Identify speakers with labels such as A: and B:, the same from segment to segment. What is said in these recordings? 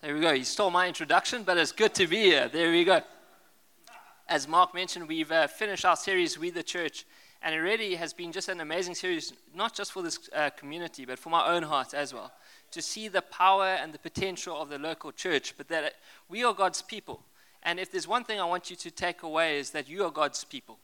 A: There we go. You stole my introduction, but it's good to be here. There we go. As Mark mentioned, we've uh, finished our series, We the Church, and it really has been just an amazing series, not just for this uh, community, but for my own heart as well, to see the power and the potential of the local church, but that we are God's people. And if there's one thing I want you to take away is that you are God's people.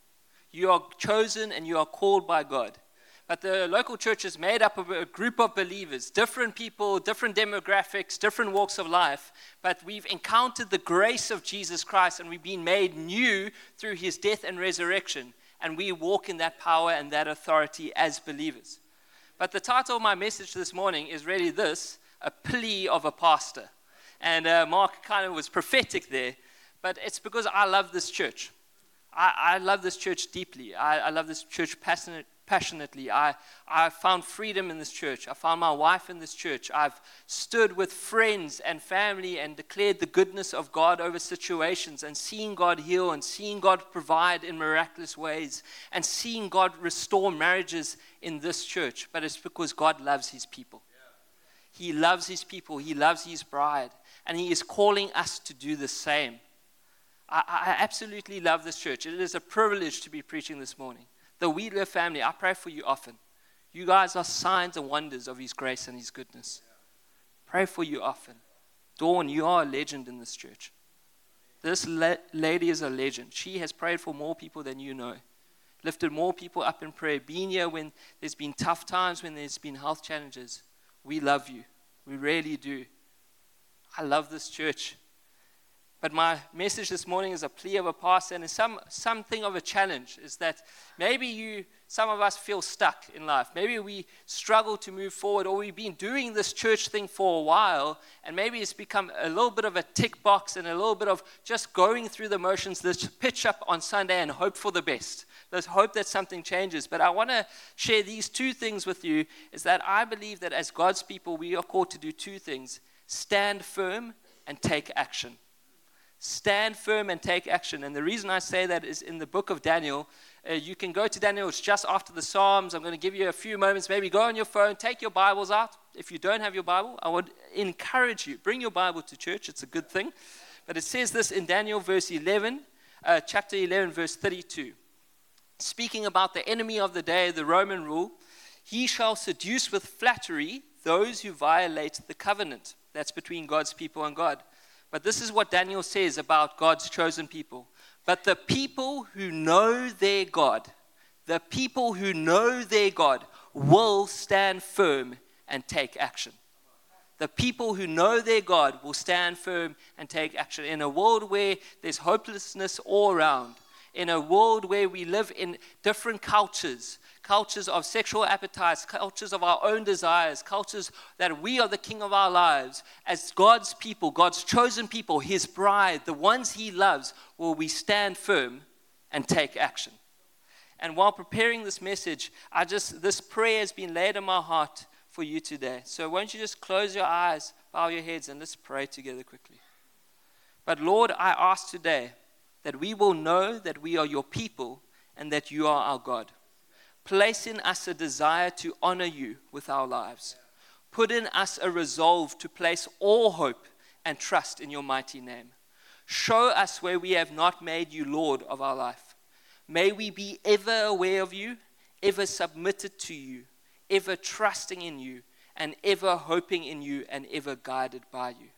A: You are chosen and you are called by God. But the local church is made up of a group of believers, different people, different demographics, different walks of life. But we've encountered the grace of Jesus Christ and we've been made new through his death and resurrection. And we walk in that power and that authority as believers. But the title of my message this morning is really this a plea of a pastor. And uh, Mark kind of was prophetic there, but it's because I love this church. I, love this church deeply. I, I love this church passionate, passionately. I, I found freedom in this church. I found my wife in this church. I've stood with friends and family and declared the goodness of God over situations and seeing God heal and seeing God provide in miraculous ways and seeing God restore marriages in this church. But it's because God loves his people. He loves his people, he loves his bride, and he is calling us to do the same. I, I absolutely love this church. It is a privilege to be preaching this morning the Wheatler family, I pray for you often. You guys are signs and wonders of His grace and His goodness. Pray for you often. Dawn, you are a legend in this church. This la- lady is a legend. She has prayed for more people than you know, lifted more people up in prayer, been here when there's been tough times, when there's been health challenges. We love you. We really do. I love this church. But my message this morning is a plea of a pastor and some, something of a challenge is that maybe you, some of us feel stuck in life. Maybe we struggle to move forward, or we've been doing this church thing for a while, and maybe it's become a little bit of a tick box and a little bit of just going through the motions, let's pitch up on Sunday and hope for the best. Let's hope that something changes. But I want to share these two things with you is that I believe that as God's people, we are called to do two things stand firm and take action. Stand firm and take action. And the reason I say that is in the book of Daniel. Uh, you can go to Daniel, it's just after the Psalms. I'm going to give you a few moments. Maybe go on your phone, take your Bibles out. If you don't have your Bible, I would encourage you, bring your Bible to church. It's a good thing. But it says this in Daniel, verse 11, uh, chapter 11, verse 32. Speaking about the enemy of the day, the Roman rule, he shall seduce with flattery those who violate the covenant. That's between God's people and God but this is what Daniel says about God's chosen people. But the people who know their God, the people who know their God will stand firm and take action. The people who know their God will stand firm and take action. In a world where there's hopelessness all around, in a world where we live in different cultures, cultures of sexual appetites, cultures of our own desires, cultures that we are the king of our lives. As God's people, God's chosen people, His bride, the ones He loves, will we stand firm and take action. And while preparing this message, I just this prayer has been laid in my heart for you today. So won't you just close your eyes, bow your heads, and let's pray together quickly. But Lord, I ask today that we will know that we are your people and that you are our God. Place in us a desire to honor you with our lives. Put in us a resolve to place all hope and trust in your mighty name. Show us where we have not made you Lord of our life. May we be ever aware of you, ever submitted to you, ever trusting in you, and ever hoping in you, and ever guided by you.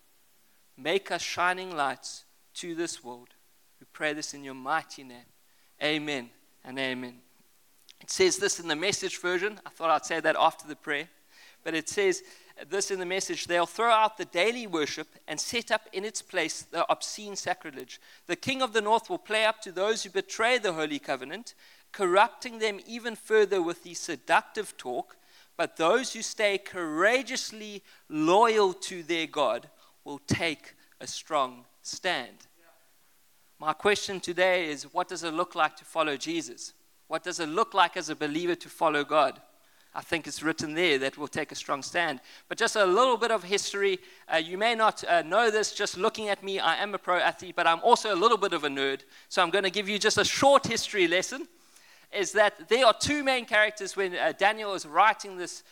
A: Make us shining lights to this world. Pray this in your mighty name. Amen and amen. It says this in the message version. I thought I'd say that after the prayer. But it says this in the message they'll throw out the daily worship and set up in its place the obscene sacrilege. The king of the north will play up to those who betray the holy covenant, corrupting them even further with the seductive talk. But those who stay courageously loyal to their God will take a strong stand. My question today is what does it look like to follow Jesus? What does it look like as a believer to follow God? I think it's written there that we'll take a strong stand. But just a little bit of history. Uh, you may not uh, know this just looking at me. I am a pro athlete, but I'm also a little bit of a nerd. So I'm going to give you just a short history lesson. is that there are two main characters when uh, Daniel is writing this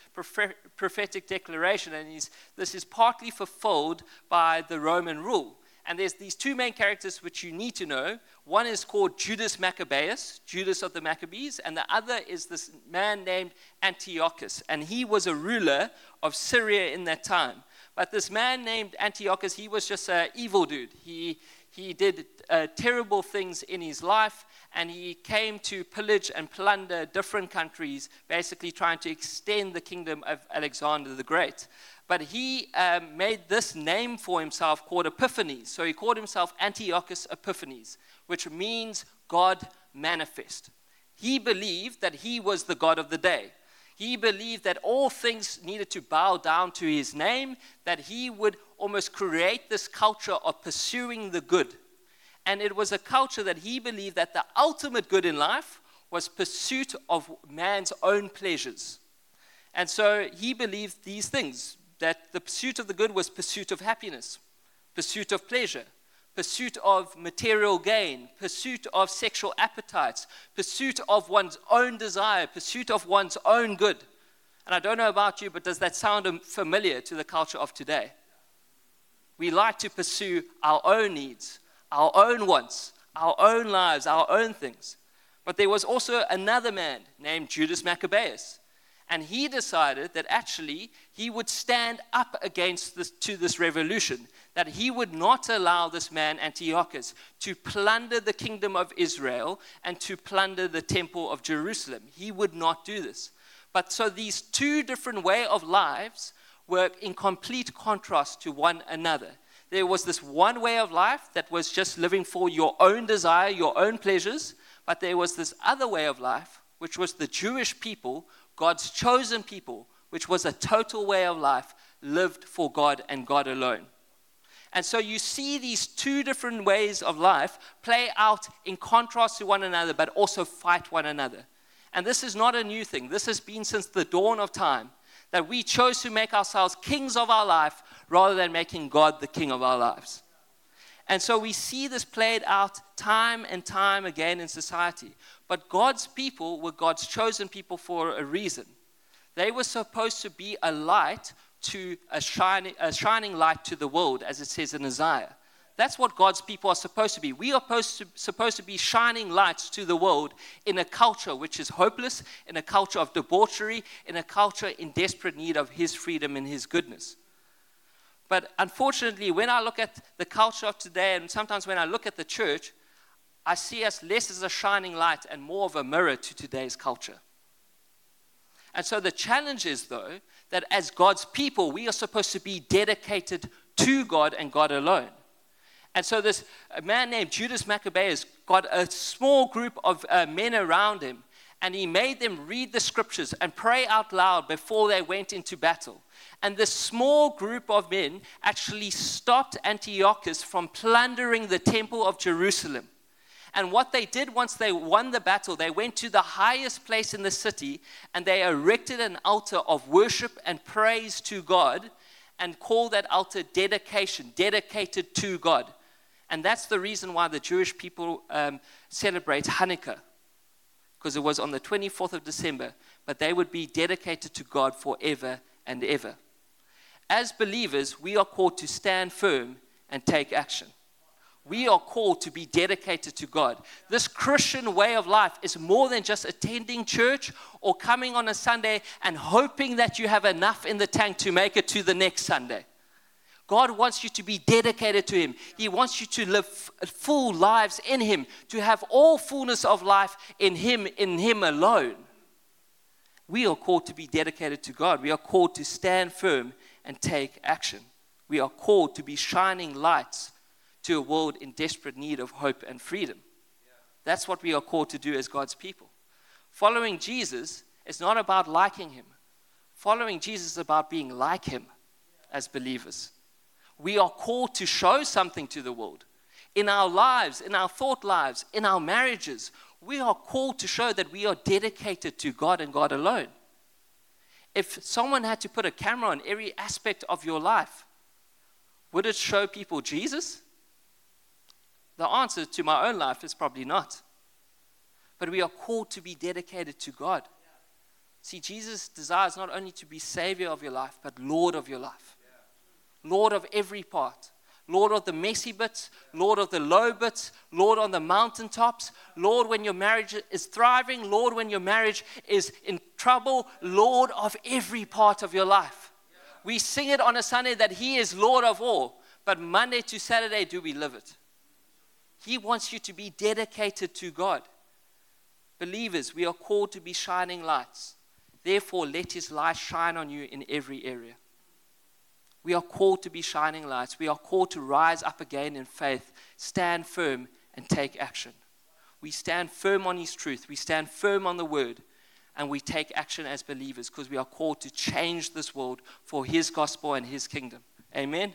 A: prophetic declaration, and this is partly fulfilled by the Roman rule. And there's these two main characters which you need to know. One is called Judas Maccabeus, Judas of the Maccabees, and the other is this man named Antiochus. And he was a ruler of Syria in that time. But this man named Antiochus, he was just an evil dude. He, he did uh, terrible things in his life, and he came to pillage and plunder different countries, basically trying to extend the kingdom of Alexander the Great. But he um, made this name for himself called Epiphanes. So he called himself Antiochus Epiphanes, which means God manifest. He believed that he was the God of the day. He believed that all things needed to bow down to his name, that he would almost create this culture of pursuing the good. And it was a culture that he believed that the ultimate good in life was pursuit of man's own pleasures. And so he believed these things that the pursuit of the good was pursuit of happiness, pursuit of pleasure, pursuit of material gain, pursuit of sexual appetites, pursuit of one's own desire, pursuit of one's own good. And I don't know about you, but does that sound familiar to the culture of today? We like to pursue our own needs, our own wants, our own lives, our own things. But there was also another man named Judas Maccabeus. And he decided that actually he would stand up against this, to this revolution, that he would not allow this man Antiochus to plunder the kingdom of Israel and to plunder the temple of Jerusalem. He would not do this. But so these two different way of lives were in complete contrast to one another. There was this one way of life that was just living for your own desire, your own pleasures, but there was this other way of life, which was the Jewish people, God's chosen people, which was a total way of life lived for God and God alone. And so you see these two different ways of life play out in contrast to one another, but also fight one another. And this is not a new thing. This has been since the dawn of time that we chose to make ourselves kings of our life rather than making God the king of our lives. And so we see this played out time and time again in society. But God's people were God's chosen people for a reason. They were supposed to be a light to a shining, a shining light to the world, as it says in Isaiah. That's what God's people are supposed to be. We are supposed to, supposed to be shining lights to the world in a culture which is hopeless, in a culture of debauchery, in a culture in desperate need of His freedom and His goodness. But unfortunately, when I look at the culture of today, and sometimes when I look at the church, I see us less as a shining light and more of a mirror to today's culture. And so the challenge is, though, that as God's people, we are supposed to be dedicated to God and God alone. And so this man named Judas Maccabeus got a small group of uh, men around him, and he made them read the scriptures and pray out loud before they went into battle. And this small group of men actually stopped Antiochus from plundering the temple of Jerusalem. And what they did once they won the battle, they went to the highest place in the city and they erected an altar of worship and praise to God and called that altar dedication, dedicated to God. And that's the reason why the Jewish people um, celebrate Hanukkah, because it was on the 24th of December, but they would be dedicated to God forever and ever. As believers, we are called to stand firm and take action. We are called to be dedicated to God. This Christian way of life is more than just attending church or coming on a Sunday and hoping that you have enough in the tank to make it to the next Sunday. God wants you to be dedicated to Him. He wants you to live full lives in Him, to have all fullness of life in Him, in Him alone. We are called to be dedicated to God. We are called to stand firm and take action. We are called to be shining lights to a world in desperate need of hope and freedom. That's what we are called to do as God's people. Following Jesus is not about liking Him, following Jesus is about being like Him as believers. We are called to show something to the world. In our lives, in our thought lives, in our marriages, we are called to show that we are dedicated to God and God alone. If someone had to put a camera on every aspect of your life, would it show people Jesus? The answer to my own life is probably not. but we are called to be dedicated to God. See, Jesus desires not only to be Savior of your life, but Lord of your life. Lord of every part. Lord of the messy bits, Lord of the low bits, Lord on the mountaintops, Lord when your marriage is thriving, Lord when your marriage is in trouble, Lord of every part of your life. We sing it on a Sunday that He is Lord of all, but Monday to Saturday, do we live it? He wants you to be dedicated to God. Believers, we are called to be shining lights. Therefore, let His light shine on you in every area. We are called to be shining lights. We are called to rise up again in faith, stand firm, and take action. We stand firm on His truth. We stand firm on the Word. And we take action as believers because we are called to change this world for His gospel and His kingdom. Amen?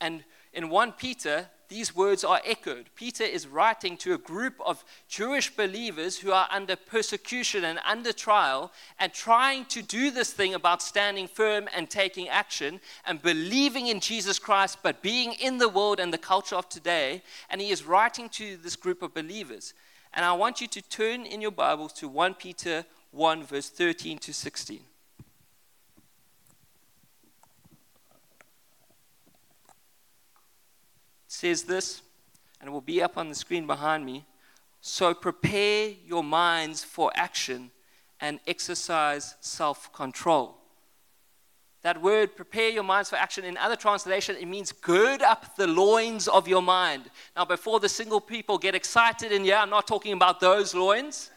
A: And in 1 Peter, these words are echoed. Peter is writing to a group of Jewish believers who are under persecution and under trial and trying to do this thing about standing firm and taking action and believing in Jesus Christ, but being in the world and the culture of today. And he is writing to this group of believers. And I want you to turn in your Bibles to 1 Peter 1, verse 13 to 16. Says this, and it will be up on the screen behind me. So prepare your minds for action and exercise self control. That word, prepare your minds for action, in other translation, it means gird up the loins of your mind. Now, before the single people get excited, and yeah, I'm not talking about those loins.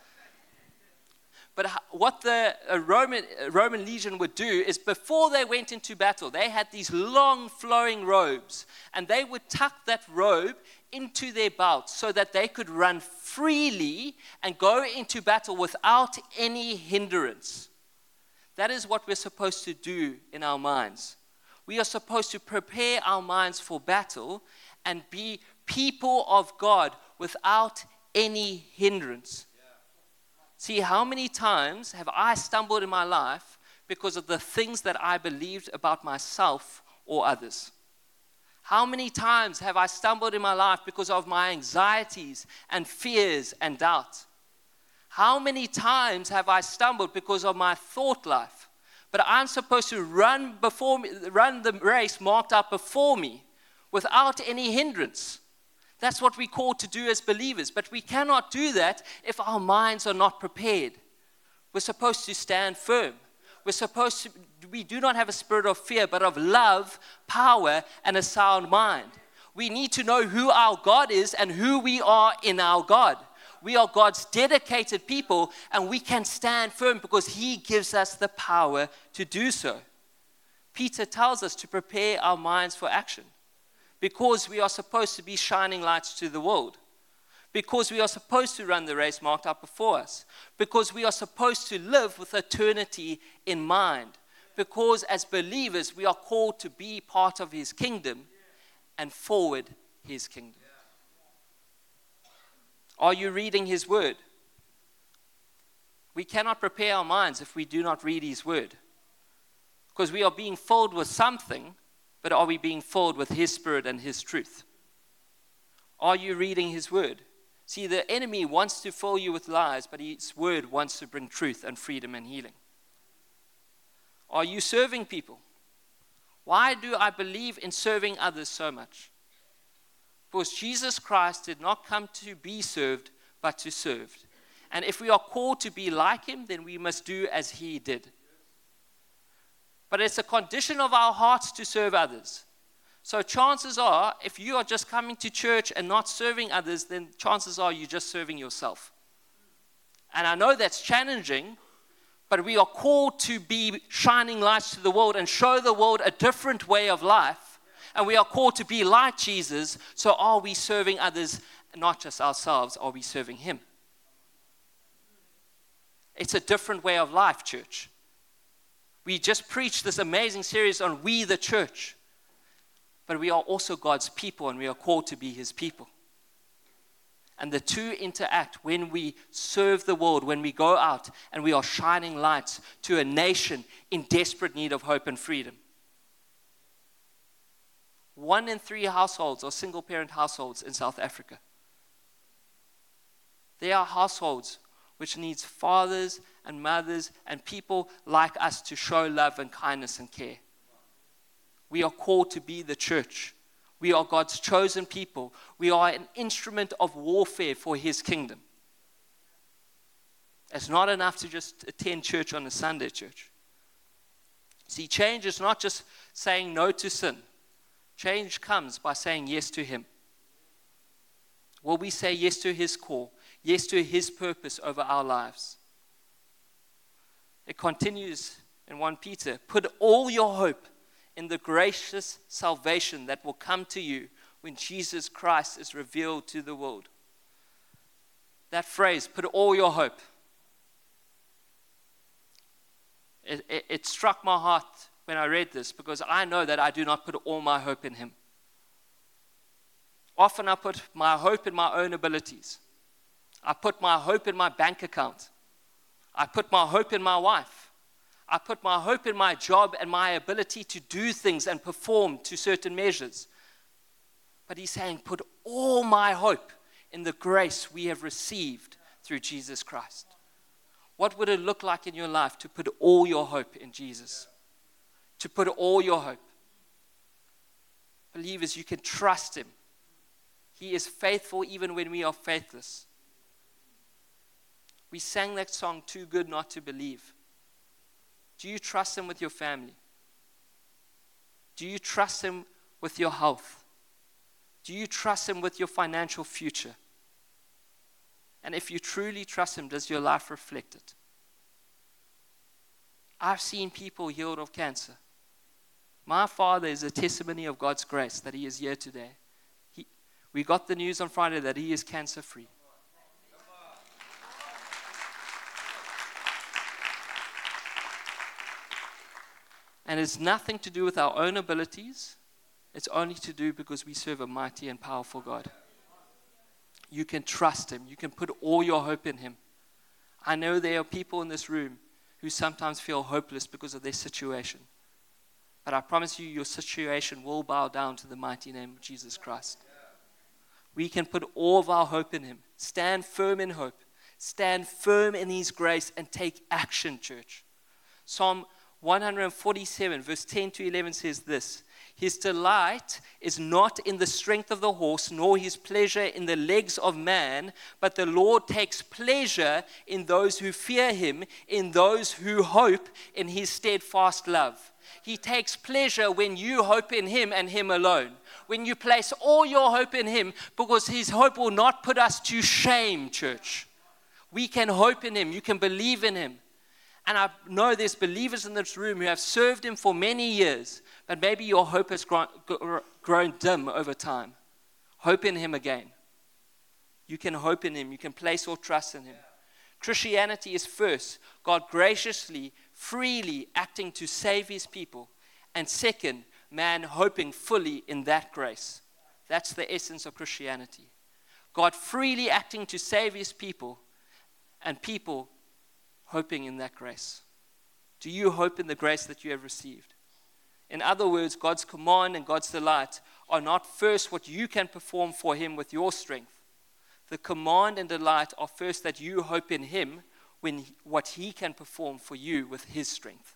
A: But what the uh, Roman, uh, Roman legion would do is before they went into battle, they had these long flowing robes, and they would tuck that robe into their belt so that they could run freely and go into battle without any hindrance. That is what we're supposed to do in our minds. We are supposed to prepare our minds for battle and be people of God without any hindrance. See, how many times have I stumbled in my life because of the things that I believed about myself or others? How many times have I stumbled in my life because of my anxieties and fears and doubt? How many times have I stumbled because of my thought life? But I'm supposed to run before me, run the race marked out before me without any hindrance. That's what we're called to do as believers. But we cannot do that if our minds are not prepared. We're supposed to stand firm. We're supposed to, we do not have a spirit of fear, but of love, power, and a sound mind. We need to know who our God is and who we are in our God. We are God's dedicated people, and we can stand firm because He gives us the power to do so. Peter tells us to prepare our minds for action because we are supposed to be shining lights to the world, because we are supposed to run the race marked out before us, because we are supposed to live with eternity in mind, because as believers we are called to be part of His kingdom and forward His kingdom. Are you reading His word? We cannot prepare our minds if we do not read His word. Because we are being filled with something but are we being filled with His Spirit and His truth? Are you reading His Word? See, the enemy wants to fill you with lies, but His Word wants to bring truth and freedom and healing. Are you serving people? Why do I believe in serving others so much? Because Jesus Christ did not come to be served, but to serve. And if we are called to be like him, then we must do as he did. But it's a condition of our hearts to serve others. So, chances are, if you are just coming to church and not serving others, then chances are you're just serving yourself. And I know that's challenging, but we are called to be shining lights to the world and show the world a different way of life. And we are called to be like Jesus. So, are we serving others, not just ourselves? Are we serving Him? It's a different way of life, church. We just preached this amazing series on we, the church. But we are also God's people and we are called to be His people. And the two interact when we serve the world, when we go out and we are shining lights to a nation in desperate need of hope and freedom. One in three households are single parent households in South Africa. There are households which needs fathers and mothers and people like us to show love and kindness and care. We are called to be the church. We are God's chosen people. We are an instrument of warfare for his kingdom. It's not enough to just attend church on a Sunday, church. See, change is not just saying no to sin, change comes by saying yes to him. Will we say yes to his call, yes to his purpose over our lives? It continues in 1 Peter put all your hope in the gracious salvation that will come to you when Jesus Christ is revealed to the world. That phrase, put all your hope. It, it, it, struck my heart when I read this because I know that I do not put all my hope in Him. Often I put my hope in my own abilities. I put my hope in my bank account. I put my hope in my wife. I put my hope in my job and my ability to do things and perform to certain measures. But he's saying, put all my hope in the grace we have received through Jesus Christ. What would it look like in your life to put all your hope in Jesus? To put all your hope. Believers, you can trust him. He is faithful even when we are faithless. We sang that song, Too Good Not to Believe. Do you trust Him with your family? Do you trust Him with your health? Do you trust Him with your financial future? And if you truly trust Him, does your life reflect it? I've seen people healed of cancer. My father is a testimony of God's grace that he is here today. He, we got the news on Friday that he is cancer free. And it's nothing to do with our own abilities, it's only to do because we serve a mighty and powerful God. You can trust Him, you can put all your hope in Him. I know there are people in this room who sometimes feel hopeless because of their situation. But I promise you, your situation will bow down to the mighty name of Jesus Christ. We can put all of our hope in Him. Stand firm in hope. Stand firm in His grace and take action, church. Psalm 147, verse 10 to 11 says this His delight is not in the strength of the horse, nor his pleasure in the legs of man, but the Lord takes pleasure in those who fear him, in those who hope in his steadfast love. He takes pleasure when you hope in him and him alone. When you place all your hope in him, because his hope will not put us to shame, church. We can hope in him, you can believe in him. And I know there's believers in this room who have served Him for many years, but maybe your hope has grown, dim over time. Hope in Him again. You can hope in Him, you can place your trust in Him. Christianity is first, God graciously, freely acting to save His people. And second, man hoping fully in that grace. That's the essence of Christianity. God freely acting to save His people, and people hoping in that grace? Do you hope in the grace that you have received? In other words, God's command and God's delight are not first what you can perform for Him with your strength. The command and delight are first that you hope in Him when what He can perform for you with His strength.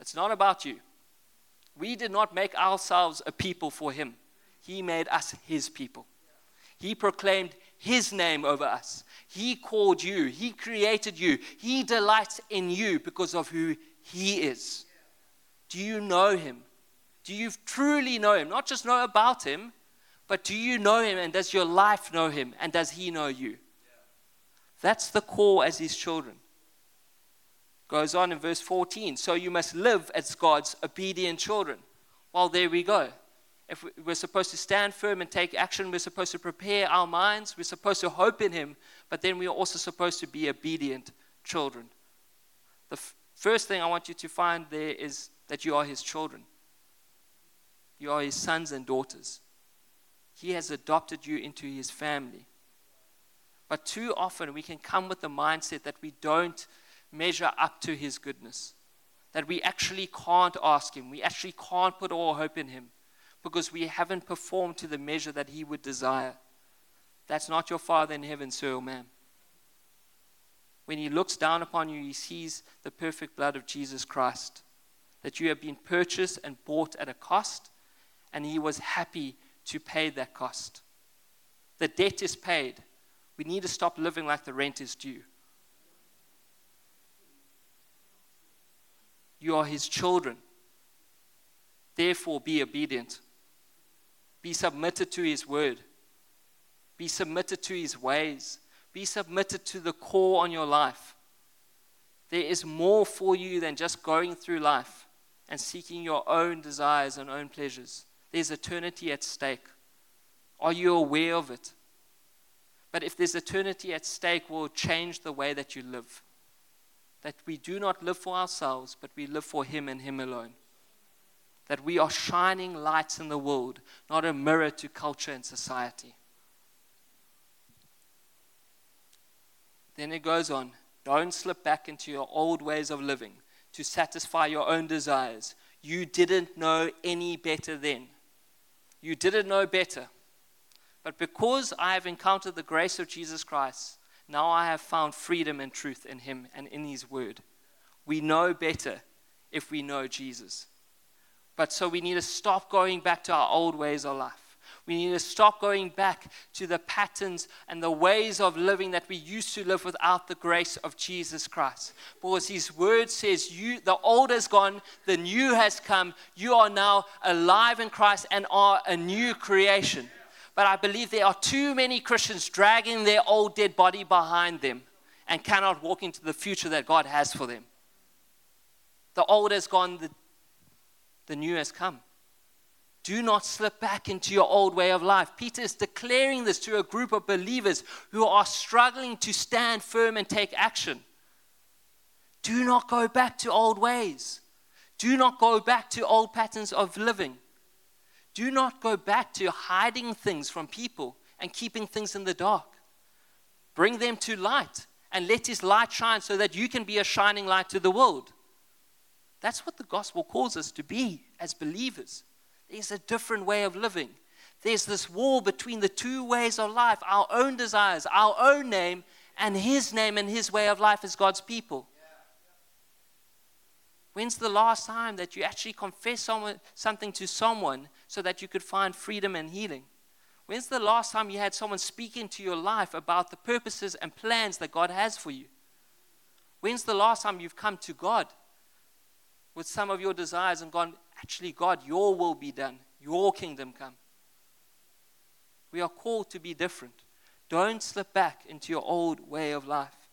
A: It's not about you. We did not make ourselves a people for Him, He made us His people. He proclaimed His name over us. He called you, He created you, He delights in you because of who He is. Do you know Him? Do you truly know Him? Not just know about Him, but do you know Him and does your life know Him and does He know you? That's the call as His children. Goes on in verse 14. So you must live as God's obedient children. Well, there we go if we're supposed to stand firm and take action, we're supposed to prepare our minds, we're supposed to hope in Him, but then we're also supposed to be obedient children. The f- first thing I want you to find there is that you are His children, you are His sons and daughters. He has adopted you into His family. But too often we can come with the mindset that we don't measure up to His goodness, that we actually can't ask Him, we actually can't put all hope in Him because we haven't performed to the measure that He would desire. That's not your Father in heaven, sir or ma'am. When he looks down upon you, he sees the perfect blood of Jesus Christ, that you have been purchased and bought at a cost, and he was happy to pay that cost. The debt is paid. We need to stop living like the rent is due. You are his children. Therefore, be obedient. Be submitted to his word. Be submitted to his ways. Be submitted to the core on your life. There is more for you than just going through life and seeking your own desires and own pleasures. There's eternity at stake. Are you aware of it? But if there's eternity at stake, will change the way that you live. That we do not live for ourselves, but we live for Him and Him alone. That we are shining lights in the world, not a mirror to culture and society. Then it goes on don't slip back into your old ways of living to satisfy your own desires. You didn't know any better then. You didn't know better. But because I have encountered the grace of Jesus Christ, now I have found freedom and truth in Him and in His Word. We know better if we know Jesus. But so we need to stop going back to our old ways of life. We need to stop going back to the patterns and the ways of living that we used to live without the grace of Jesus Christ. Because his word says, you, the old has gone, the new has come. You are now alive in Christ and are a new creation. But I believe there are too many Christians dragging their old dead body behind them and cannot walk into the future that God has for them. The old has gone, the, the new has come. Do not slip back into your old way of life. Peter is declaring this to a group of believers who are struggling to stand firm and take action. Do not go back to old ways. Do not go back to old patterns of living. Do not go back to hiding things from people and keeping things in the dark. Bring them to light and let His light shine so that you can be a shining light to the world. That's what the gospel calls us to be as believers. There's a different way of living. There's this wall between the two ways of life our own desires, our own name, and His name and His way of life as God's people. When's the last time that you actually confessed someone, something to someone so that you could find freedom and healing? When's the last time you had someone speak into your life about the purposes and plans that God has for you? When's the last time you've come to God with some of your desires and gone, actually, God, your will be done, your kingdom come? We are called to be different. Don't slip back into your old way of life.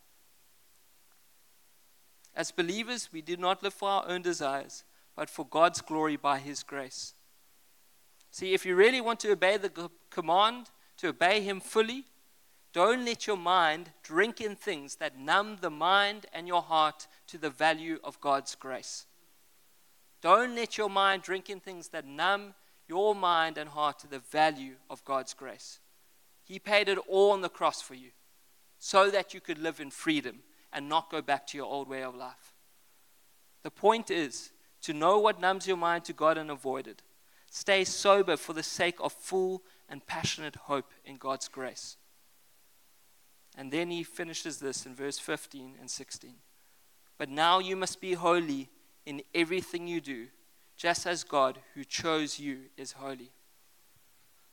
A: As believers, we do not live for our own desires, but for God's glory by His grace. See, if you really want to obey the command, to obey Him fully, don't let your mind drink in things that numb the mind and your heart to the value of God's grace. Don't let your mind drink in things that numb your mind and heart to the value of God's grace. He paid it all on the cross for you so that you could live in freedom and not go back to your old way of life. The point is to know what numbs your mind to God and avoid it. Stay sober for the sake of full and passionate hope in God's grace. And then he finishes this in verse 15 and 16. But now you must be holy in everything you do, just as God who chose you is holy.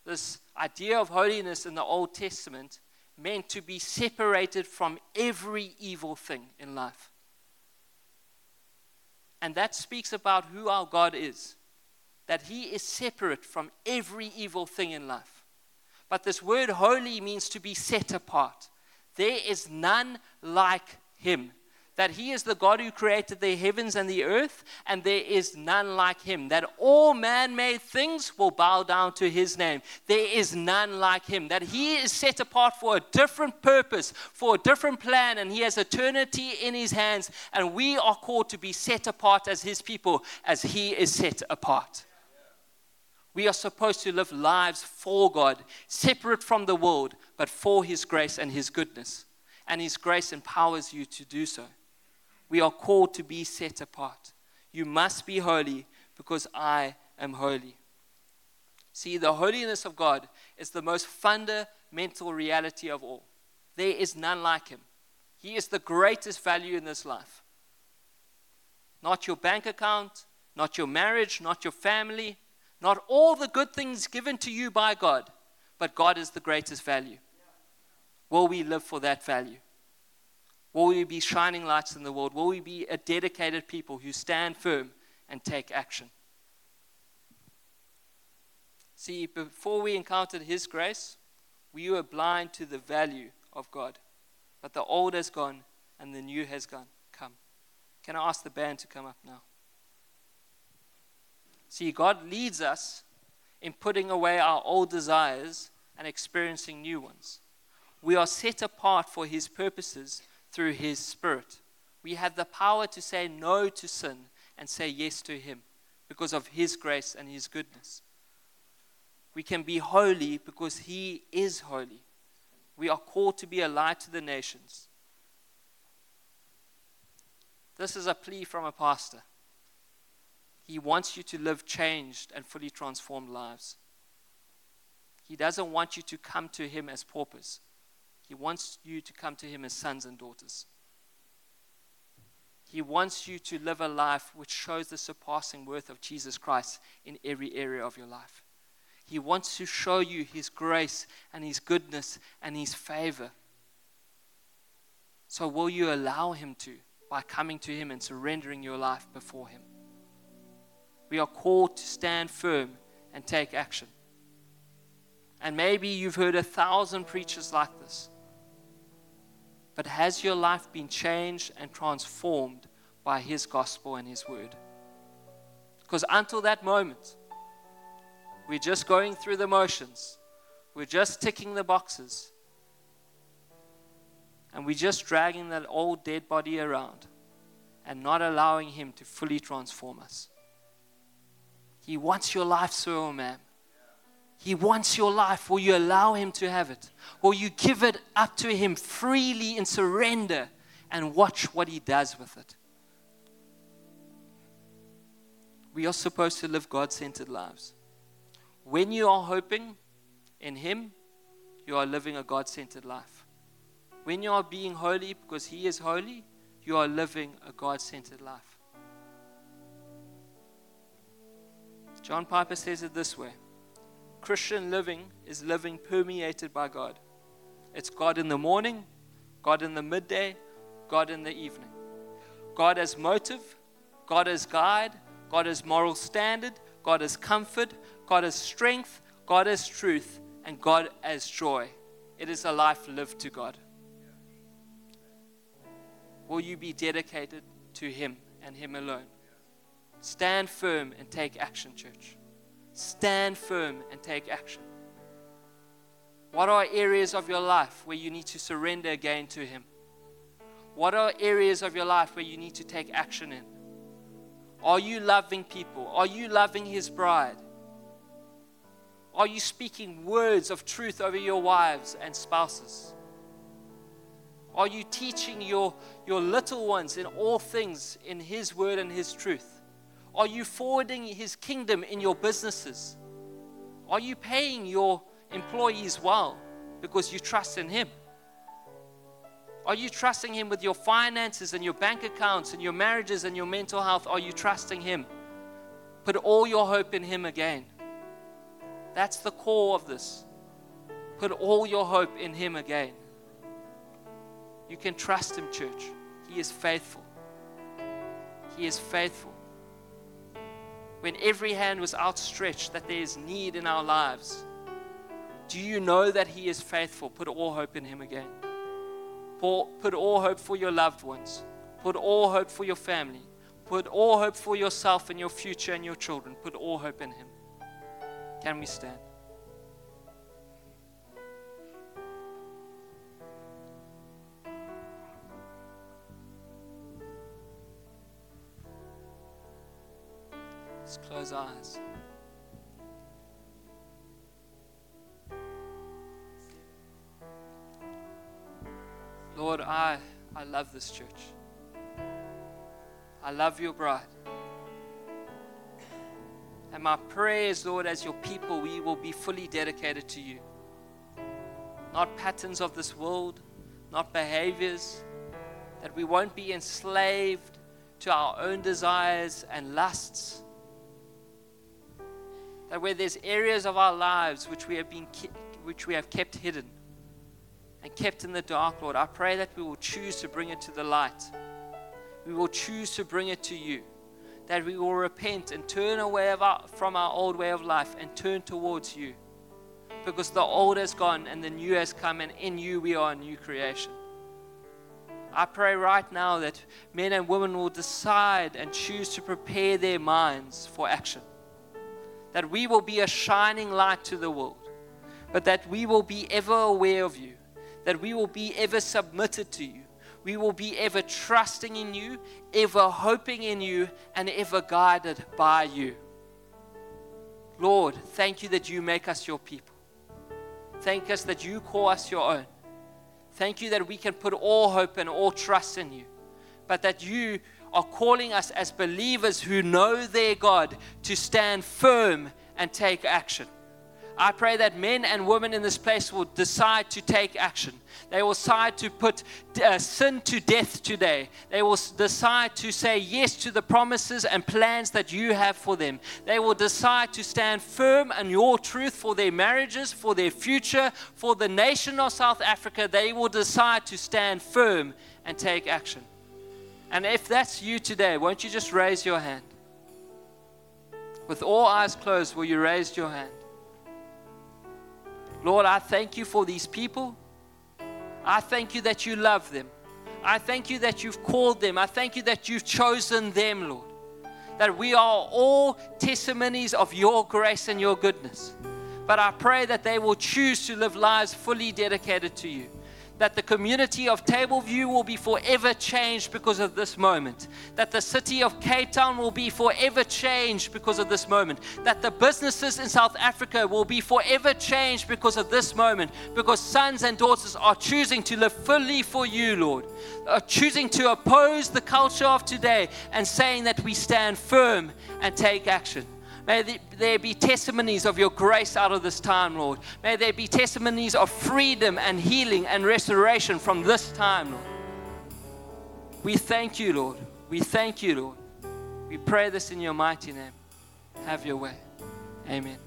A: This idea of holiness in the Old Testament meant to be separated from every evil thing in life. And that speaks about who our God is that He is separate from every evil thing in life. But this word holy means to be set apart. There is none like Him that he is the God who created the heavens and the earth, and there is none like him. That all man made things will bow down to his name. There is none like him. That he is set apart for a different purpose, for a different plan, and he has eternity in his hands. And we are called to be set apart as his people, as he is set apart. We are supposed to live lives for God, separate from the world, but for his grace and his goodness. And his grace empowers you to do so we are called to be set apart. You must be holy because I am holy. See, the holiness of God is the most fundamental reality of all. There is none like him. He is the greatest value in this life. Not your bank account, not your marriage, not your family, not all the good things given to you by God, but God is the greatest value. Will we live for that value? Will we be shining lights in the world? Will we be a dedicated people who stand firm and take action? See, before we encountered His grace, we were blind to the value of God. But the old has gone and the new has gone. Come. Can I ask the band to come up now? See, God leads us in putting away our old desires and experiencing new ones. We are set apart for His purposes through His Spirit. We have the power to say no to sin and say yes to Him because of His grace and His goodness. We can be holy because He is holy. We are called to be a light to the nations. This is a plea from a pastor. He wants you to live changed and fully transformed lives. He doesn't want you to come to Him as paupers. He wants you to come to Him as sons and daughters. He wants you to live a life which shows the surpassing worth of Jesus Christ in every area of your life. He wants to show you His grace and His goodness and His favor. So, will you allow Him to by coming to Him and surrendering your life before Him? We are called to stand firm and take action. And maybe you've heard a thousand preachers like this. But has your life been changed and transformed by His gospel and His word? Because until that moment, we're just going through the motions. We're just ticking the boxes. And we're just dragging that old dead body around and not allowing Him to fully transform us. He wants your life, sir or ma'am. He wants your life. Will you allow Him to have it? Will you give it up to Him freely in surrender and watch what He does with it? We are supposed to live God centered lives. When you are hoping in Him, you are living a God centered life. When you are being holy because He is holy, you are living a God centered life. John Piper says it this way Christian living is living permeated by God. It's God in the morning, God in the midday, God in the evening. God as motive, God as guide, God as moral standard, God as comfort, God as strength, God as truth, and God as joy. It is a life lived to God. Will you be dedicated to Him and Him alone? Stand firm and take action, church. Stand firm and take action. What are areas of your life where you need to surrender again to Him? What are areas of your life where you need to take action in? Are you loving people? Are you loving His bride? Are you speaking words of truth over your wives and spouses? Are you teaching your, your little ones in all things in His word and His truth? Are you forwarding His kingdom in your businesses? Are you paying your employees well because you trust in Him? Are you trusting Him with your finances and your bank accounts and your marriages and your mental health? Are you trusting Him? Put all your hope in Him again. That's the core of this. Put all your hope in Him again. You can trust Him, church. He is faithful. He is faithful. When every hand was outstretched, that there is need in our lives, do you know that He is faithful? Put all hope in Him again. Put all hope for your loved ones. Put all hope for your family. Put all hope for yourself and your future and your children. Put all hope in Him. Can we stand? Let's close eyes. Lord, I, I love this church. I love your bride. And my prayer is, Lord, as your people, we will be fully dedicated to you. not patterns of this world, not behaviors, that we won't be enslaved to our own desires and lusts. That where there's areas of our lives which we have been which we have kept hidden and kept in the dark, Lord, I pray that we will choose to bring it to the light. We will choose to bring it to you. That we will repent and turn away our, from our old way of life and turn towards you. Because the old has gone and the new has come, and in you we are a new creation. I pray right now that men and women will decide and choose to prepare their minds for action. That we will be a shining light to the world, but that we will be ever aware of you, that we will be ever submitted to you, we will be ever trusting in you, ever hoping in you, and ever guided by you. Lord, thank you that you make us your people. Thank us that you call us your own. Thank you that we can put all hope and all trust in you, but that you are calling us as believers who know their God to stand firm and take action. I pray that men and women in this place will decide to take action. They will decide to put uh, sin to death today. They will decide to say yes to the promises and plans that you have for them. They will decide to stand firm on your truth for their marriages, for their future, for the nation of South Africa. They will decide to stand firm and take action. And if that's you today, won't you just raise your hand? With all eyes closed, will you raise your hand? Lord, I thank you for these people. I thank you that you love them. I thank you that you've called them. I thank you that you've chosen them, Lord. That we are all testimonies of your grace and your goodness. But I pray that they will choose to live lives fully dedicated to you that the community of Tableview will be forever changed because of this moment. That the city of Cape Town will be forever changed because of this moment. That the businesses in South Africa will be forever changed because of this moment. Because sons and daughters are choosing to live fully for you, Lord. Are choosing to oppose the culture of today and saying that we stand firm and take action. May there be testimonies of your grace out of this time, Lord. May there be testimonies of freedom and healing and restoration from this time, Lord. We thank you, Lord. We thank you, Lord. We pray this in your mighty name. Have your way. Amen.